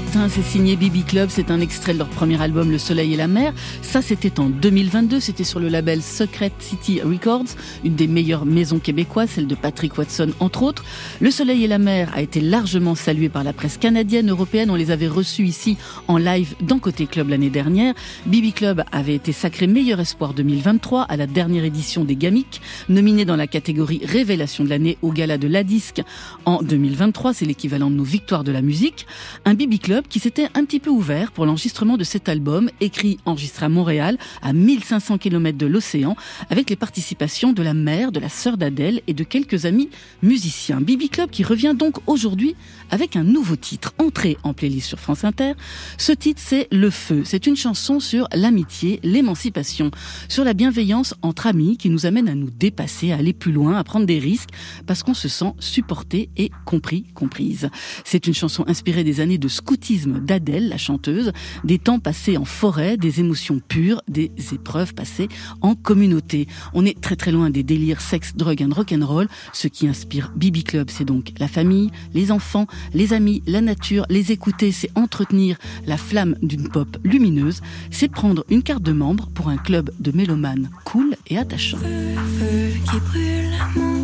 Matin, c'est signé Bibi Club. C'est un extrait de leur premier album, Le Soleil et la Mer. Ça, c'était en 2022. C'était sur le label Secret City Records, une des meilleures maisons québécoises, celle de Patrick Watson, entre autres. Le Soleil et la Mer a été largement salué par la presse canadienne, européenne. On les avait reçus ici en live dans Côté Club l'année dernière. Bibi Club avait été sacré meilleur espoir 2023 à la dernière édition des Gamiques, nominé dans la catégorie Révélation de l'année au gala de la disque en 2023. C'est l'équivalent de nos victoires de la musique un Bibi Club qui s'était un petit peu ouvert pour l'enregistrement de cet album, écrit, enregistré à Montréal, à 1500 km de l'océan, avec les participations de la mère, de la sœur d'Adèle et de quelques amis musiciens. Bibi Club qui revient donc aujourd'hui avec un nouveau titre, entré en playlist sur France Inter. Ce titre, c'est Le Feu. C'est une chanson sur l'amitié, l'émancipation, sur la bienveillance entre amis qui nous amène à nous dépasser, à aller plus loin, à prendre des risques, parce qu'on se sent supporté et compris, comprise. C'est une chanson inspirée des années de d'Adèle, la chanteuse, des temps passés en forêt, des émotions pures, des épreuves passées en communauté. On est très très loin des délires sexe, drogue and rock'n'roll. Ce qui inspire Bibi Club, c'est donc la famille, les enfants, les amis, la nature. Les écouter, c'est entretenir la flamme d'une pop lumineuse. C'est prendre une carte de membre pour un club de mélomanes cool et attachant. Feu qui brûle,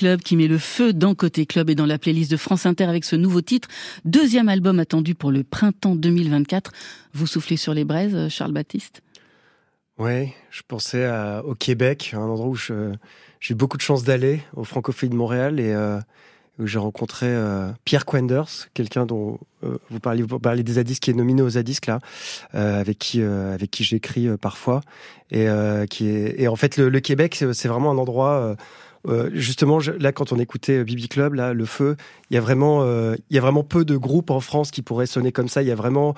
Club qui met le feu dans Côté Club et dans la playlist de France Inter avec ce nouveau titre. Deuxième album attendu pour le printemps 2024. Vous soufflez sur les braises, Charles Baptiste? Ouais, je pensais au Québec, un endroit où j'ai eu beaucoup de chance d'aller, au Francophonie de Montréal, et euh, où j'ai rencontré euh, Pierre Quenders, quelqu'un dont euh, vous parliez des Zadisques, qui est nominé aux Zadisques là, euh, avec qui euh, avec qui j'écris euh, parfois, et euh, qui est en fait le, Québec c'est vraiment un endroit. Euh, euh, justement, je- là, quand on écoutait Bibi Club, là, le feu, il y a vraiment, euh, il y a vraiment peu de groupes en France qui pourraient sonner comme ça. Il y a vraiment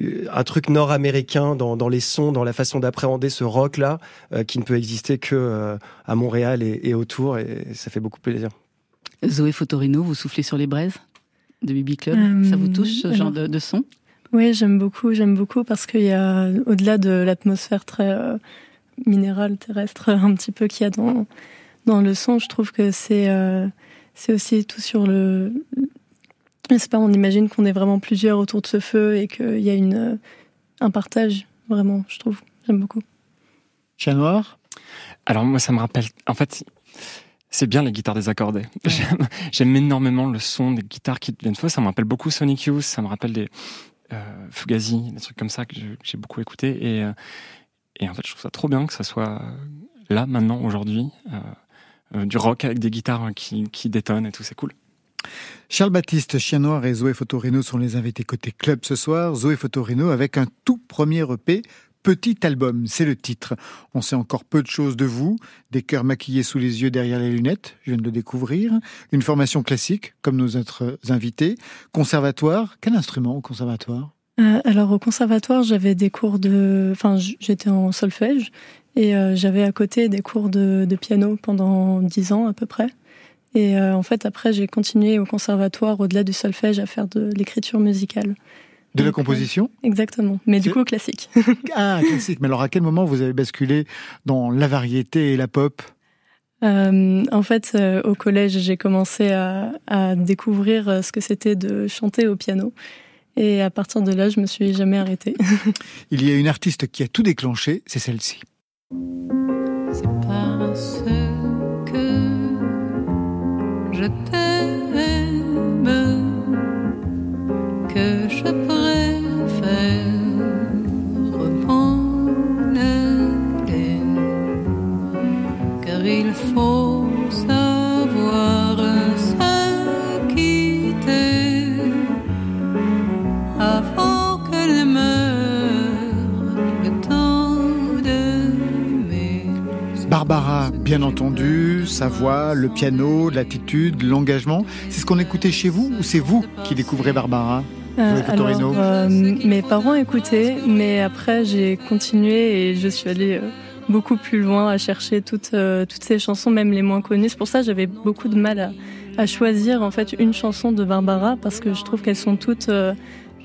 euh, un truc nord-américain dans, dans les sons, dans la façon d'appréhender ce rock-là, euh, qui ne peut exister que euh, à Montréal et, et autour, et ça fait beaucoup plaisir. Zoé Fotorino, vous soufflez sur les braises de Bibi Club? Euh, Ça vous touche ce genre de, de son? Oui, j'aime beaucoup, j'aime beaucoup parce qu'il y a, au-delà de l'atmosphère très euh, minérale, terrestre, un petit peu qu'il y a dans, dans le son, je trouve que c'est, euh, c'est aussi tout sur le. Je sais pas, on imagine qu'on est vraiment plusieurs autour de ce feu et qu'il y a une, euh, un partage, vraiment, je trouve. J'aime beaucoup. Chat noir? Alors moi, ça me rappelle. En fait, c'est bien les guitares désaccordées. J'aime- J'aime énormément le son des guitares qui deviennent fausses. Ça me rappelle beaucoup Sonic Youth. Ça me rappelle des euh, Fugazi, des trucs comme ça que je- que j'ai beaucoup écouté. Et, et en fait, je trouve ça trop bien que ça soit là, maintenant, aujourd'hui. euh, du rock avec des guitares qui, qui détonnent et tout, c'est cool. Charles Baptiste, Chien Noir et Zoé Fotorino sont les invités côté club ce soir. Zoé Fotorino avec un tout premier EP, Petit album, c'est le titre. On sait encore peu de choses de vous. Des cœurs maquillés sous les yeux derrière les lunettes, je viens de le découvrir. Une formation classique, comme nos autres invités. Conservatoire, quel instrument au conservatoire? Euh, alors au conservatoire, j'avais des cours de, enfin j'étais en solfège et euh, j'avais à côté des cours de, de piano pendant dix ans à peu près. Et euh, en fait après j'ai continué au conservatoire au-delà du solfège à faire de l'écriture musicale. De la euh, composition? Exactement, mais du coup classique. Ah, classique. Mais alors à quel moment vous avez basculé dans la variété et la pop? Euh, en fait, euh, au collège, j'ai commencé à, à découvrir euh, ce que c'était de chanter au piano. Et à partir de là, je me suis jamais arrêtée. Il y a une artiste qui a tout déclenché, c'est celle-ci. thank you bien entendu, sa voix, le piano, l'attitude, l'engagement. C'est ce qu'on écoutait chez vous ou c'est vous qui découvrez Barbara Euh, alors, euh, mes parents écoutaient, mais après j'ai continué et je suis allée euh, beaucoup plus loin à chercher toutes, euh, toutes ces chansons, même les moins connues. C'est pour ça que j'avais beaucoup de mal à, à choisir en fait une chanson de Barbara parce que je trouve qu'elles sont toutes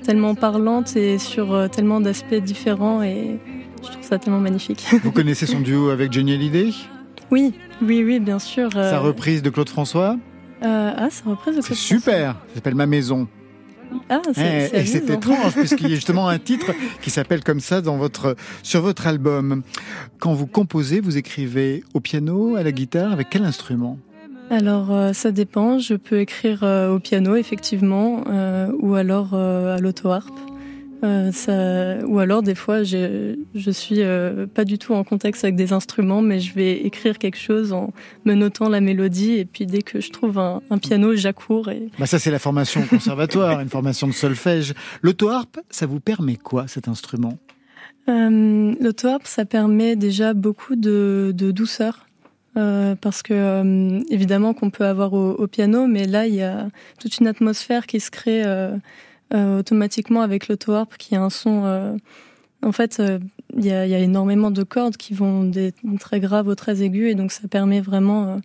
tellement parlantes et sur tellement d'aspects différents et je trouve ça tellement magnifique. Vous connaissez son duo avec Johnny Hallyday? Oui, oui, oui, bien sûr. euh, Sa reprise de Claude François euh, ah, sa reprise de C'est Claude super Ça s'appelle Ma Maison. François. Ah, c'est Eh, c'est et c'est étrange puisqu'il y a justement un titre qui s'appelle comme ça dans votre, sur votre album. Quand vous composez, vous écrivez au piano, à la guitare, avec quel instrument? Alors, euh, ça dépend. Je peux écrire euh, au piano, effectivement, euh, ou alors à l'auto-harpe. Euh, ça... Ou alors, des fois, je, je suis euh, pas du tout en contexte avec des instruments, mais je vais écrire quelque chose en me notant la mélodie, et puis dès que je trouve un, un piano, j'accours. Et... bah Ça, c'est la formation conservatoire, une formation de solfège. L'auto-harpe, ça vous permet quoi, cet instrument? Euh, L'auto-harpe, ça permet déjà beaucoup de, de douceur. Euh, parce que euh, évidemment qu'on peut avoir au, au piano, mais là il y a toute une atmosphère qui se crée euh, automatiquement avec l'auto-harpe, qui a un son. euh, en fait, euh, il y, a, il y a énormément de cordes qui vont des très graves aux très aigus, et donc ça permet vraiment euh,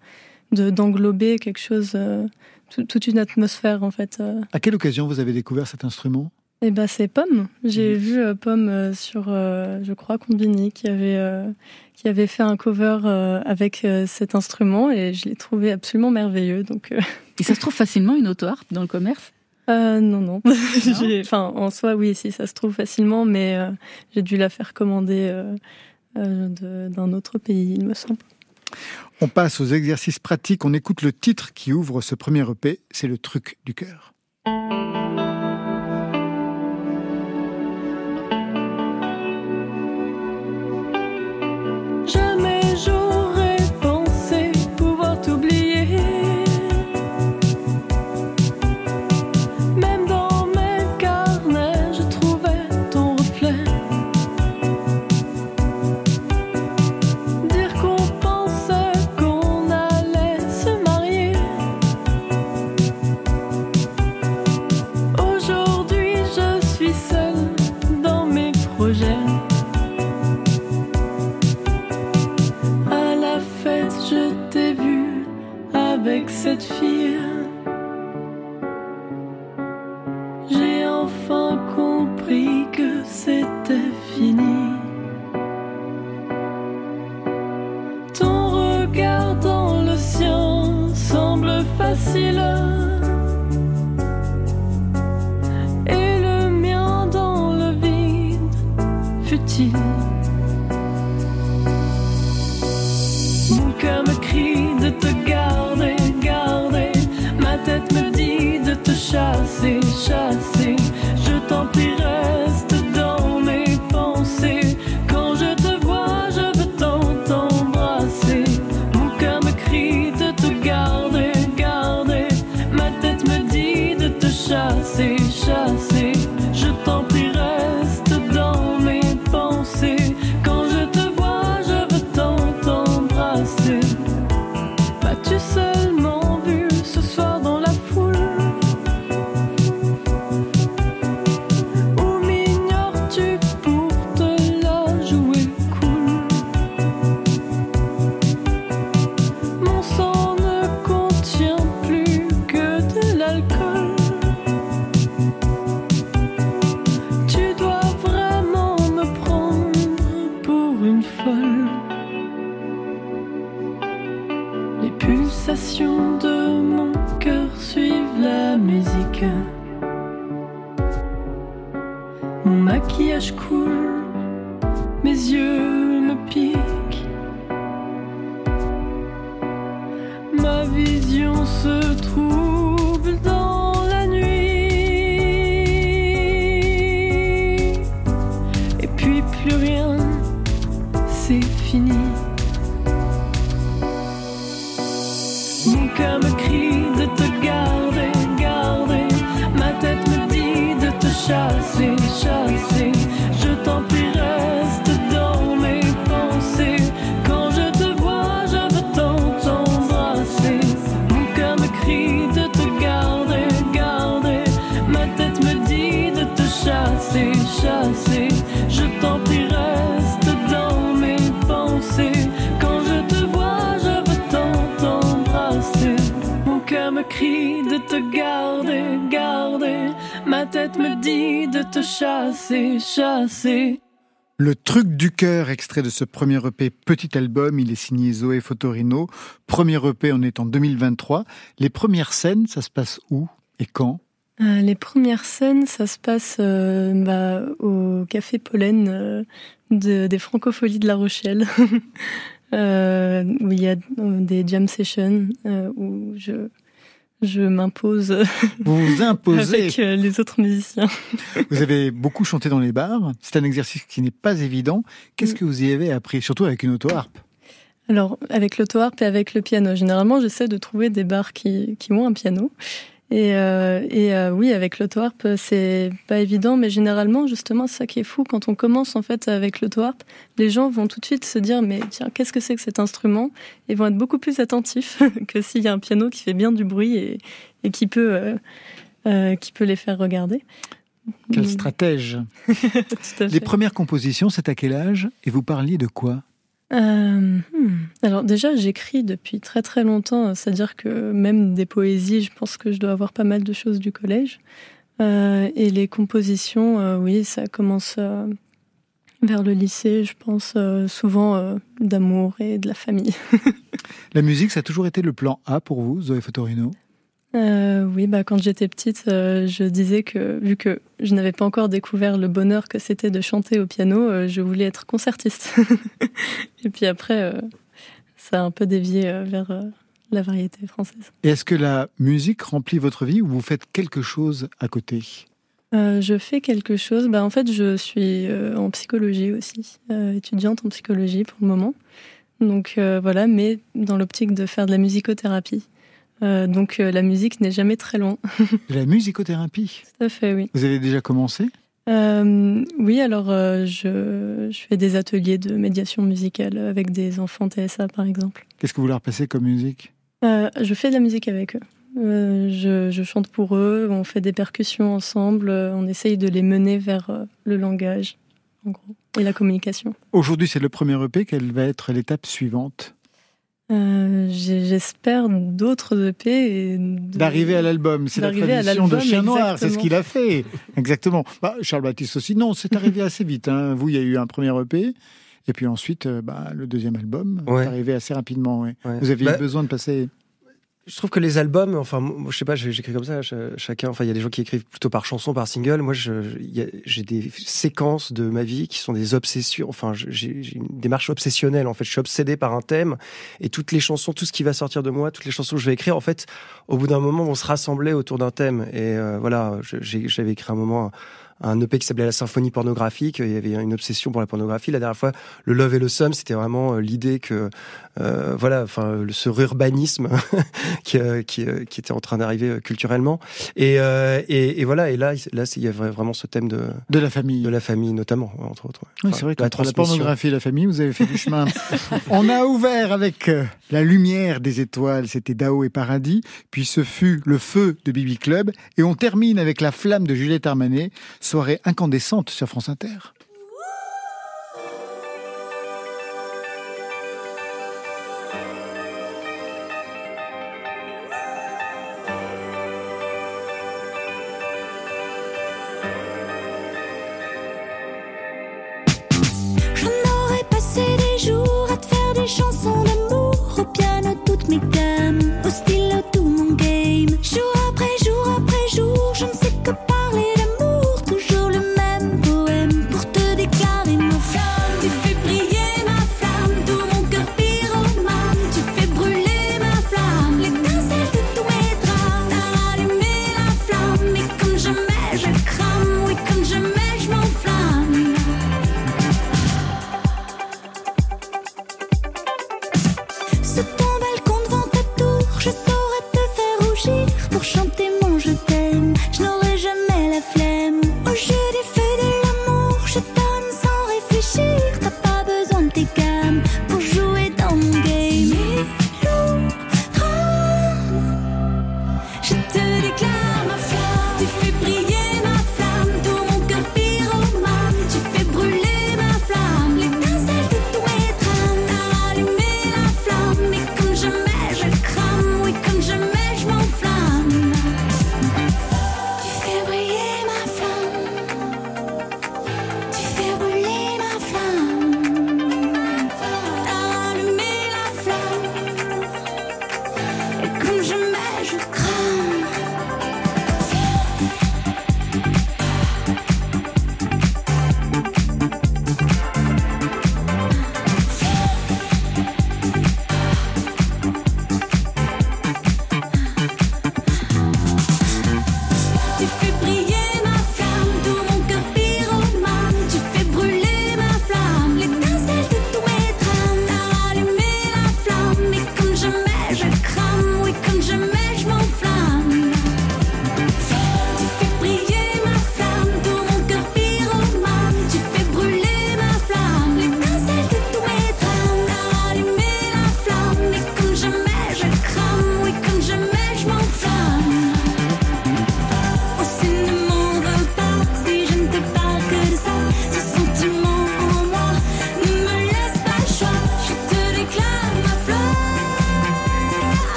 de d'englober quelque chose, euh, tout- toute une atmosphère en fait. euh. À quelle occasion vous avez découvert cet instrument? Eh ben c'est Pomme. J'ai vu euh, Pomme euh, sur, euh, je crois, Combini, qui avait euh, qui avait fait un cover euh, avec euh, cet instrument et je l'ai trouvé absolument merveilleux. Donc euh, Et ça se trouve facilement une auto-harpe dans le commerce? Euh, non non. Enfin en soi oui si ça se trouve facilement, mais euh, j'ai dû la faire commander euh, euh, d'un autre pays il me semble. On passe aux exercices pratiques. On écoute le titre qui ouvre ce premier EP. C'est le truc du cœur. Avec cette fille. De ce premier EP Petit Album, il est signé Zoé Fotorino. Premier EP, on est en 2023. Les premières scènes, ça se passe où et quand? Euh, les premières scènes, ça se passe euh, bah, au Café Pollen euh, de- des Francopholies de La Rochelle, où il y a des jam sessions où je, je m'impose Vous vous imposez. avec euh, les autres musiciens. Vous avez beaucoup chanté dans les bars. C'est un exercice qui n'est pas évident. Qu'est-ce Mm. que vous y avez appris Surtout avec une auto-harpe? Alors, avec l'auto-harpe et avec le piano, généralement, j'essaie de trouver des bars qui, qui ont un piano. Et, euh, et euh, oui, avec l'auto-harpe, c'est pas évident, mais généralement, justement, c'est ça qui est fou. Quand on commence en fait avec l'auto-harpe, les gens vont tout de suite se dire mais tiens, qu'est-ce que c'est que cet instrument? Et vont être beaucoup plus attentifs que s'il y a un piano qui fait bien du bruit et, et qui peut euh, qui peut les faire regarder. Quel stratège. Les premières compositions, c'est à quel âge? Et vous parliez de quoi? Euh, hmm. Alors déjà, j'écris depuis très très longtemps, c'est-à-dire que même des poésies, je pense que je dois avoir pas mal de choses du collège. Euh, et les compositions, euh, oui, ça commence euh, vers le lycée, je pense, euh, souvent euh, d'amour et de la famille. La musique, ça a toujours été le plan A pour vous, Zoé Fotorino? Euh, oui, bah, quand j'étais petite, euh, je disais que vu que je n'avais pas encore découvert le bonheur que c'était de chanter au piano, euh, je voulais être concertiste. Et puis après, ça a un peu dévié vers la variété française. Et est-ce que la musique remplit votre vie ou vous faites quelque chose à côté? Je fais quelque chose. Bah, en fait, je suis en psychologie aussi, étudiante en psychologie pour le moment. Donc voilà, mais dans l'optique de faire de la musicothérapie. Euh, donc euh, la musique n'est jamais très loin. La musicothérapie Tout à fait, oui. Vous avez déjà commencé Euh, oui, alors je, je fais des ateliers de médiation musicale avec des enfants TSA, par exemple. Qu'est-ce que vous leur passez comme musique je fais de la musique avec eux. Je, je chante pour eux, on fait des percussions ensemble, on essaye de les mener vers le langage, en gros, et la communication. Aujourd'hui, c'est le premier EP. Quelle va être l'étape suivante? Euh, J'espère d'autres EP D'arriver à l'album. C'est la tradition de Chien Noir. C'est ce qu'il a fait. Exactement. Bah, Charles Baptiste aussi. Non, c'est arrivé assez vite. hein. Vous, il y a eu un premier EP. Et puis ensuite, euh, bah, le deuxième album Ouais. est arrivé assez rapidement. ouais. Ouais. Vous aviez Bah, eu besoin de passer. Je trouve que les albums, enfin, moi, je sais pas, j'écris comme ça. ch- Chacun, enfin, il y a des gens qui écrivent plutôt par chanson, par single. Moi, j'ai des séquences de ma vie qui sont des obsessions. Enfin, j'ai une démarche obsessionnelle. En fait, je suis obsédé par un thème et toutes les chansons, tout ce qui va sortir de moi, toutes les chansons que je vais écrire, en fait, au bout d'un moment, vont se rassembler autour d'un thème. Et euh, voilà, j'avais écrit un moment un EP qui s'appelait La Symphonie pornographique. Il y avait une obsession pour la pornographie. La dernière fois, le Love et le Sum, c'était vraiment euh, l'idée que, euh, voilà, enfin, le- ce urbanisme qui, euh, qui, euh, qui était en train d'arriver culturellement. Et, euh, et, et voilà, et là, il- là, il y a vraiment ce thème de, de la famille. De la famille, notamment, entre autres. ouais. Oui, Enfin, c'est vrai la qu'entre la transmission. pornographie et la famille, vous avez fait du chemin. On a ouvert avec la lumière des étoiles, c'était Dao et Paradis, puis ce fut le feu de Bibi Club, et on termine avec la flamme de Juliette Armanet, soirée incandescente sur France Inter. Sure.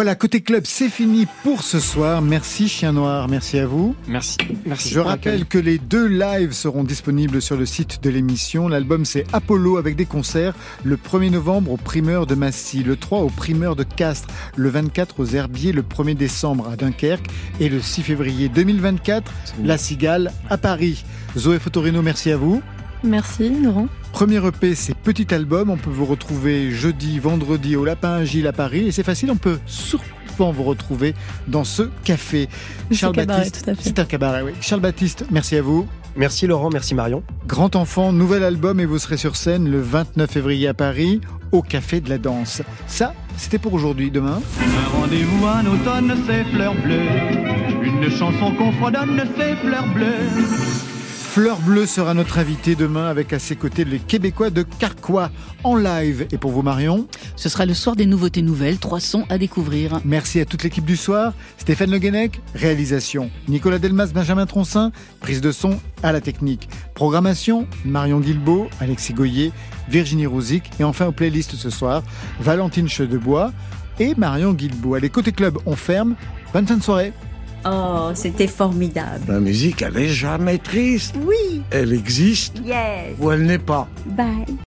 Voilà, côté club, c'est fini pour ce soir. Merci Chien Noir, merci à vous. Merci. Merci. Je rappelle que les deux lives seront disponibles sur le site de l'émission. L'album c'est Apollo avec des concerts le 1er novembre au primeur de Massy, le 3 au primeur de Castres, le 24 aux Herbiers, le 1er décembre à Dunkerque et le 6 février 2024, La Cigale à Paris. Zoé Fotorino, merci à vous. Merci, Laurent. Premier EP, c'est Petit Album. On peut vous retrouver jeudi, vendredi au Lapin à Gilles à Paris. Et c'est facile, on peut souvent vous retrouver dans ce café. C'est un cabaret, tout à fait. C'est un cabaret, oui. Charles Baptiste, merci à vous. Merci Laurent, merci Marion. Grand enfant, nouvel album et vous serez sur scène le 29 février à Paris au Café de la Danse. Ça, c'était pour aujourd'hui. Demain, Un rendez-vous en automne, c'est fleurs bleues. Une chanson qu'on fredonne, c'est fleurs bleues. Fleur Bleue sera notre invité demain avec à ses côtés les Québécois de Carquois en live. Et pour vous Marion Ce sera le soir des nouveautés nouvelles, trois sons à découvrir. Merci à toute l'équipe du soir. Stéphane Le Guenec, réalisation. Nicolas Delmas, Benjamin Troncin, prise de son à la technique. Programmation, Marion Guilbeault, Alexis Goyer, Virginie Rouzic. Et enfin aux playlists ce soir, Valentine Chedebois et Marion Guilbeault. Allez, côté club, on ferme. Bonne fin de soirée. Oh, c'était formidable. La musique, elle est jamais triste. Oui. Elle existe Yes. ou elle n'est pas. Bye.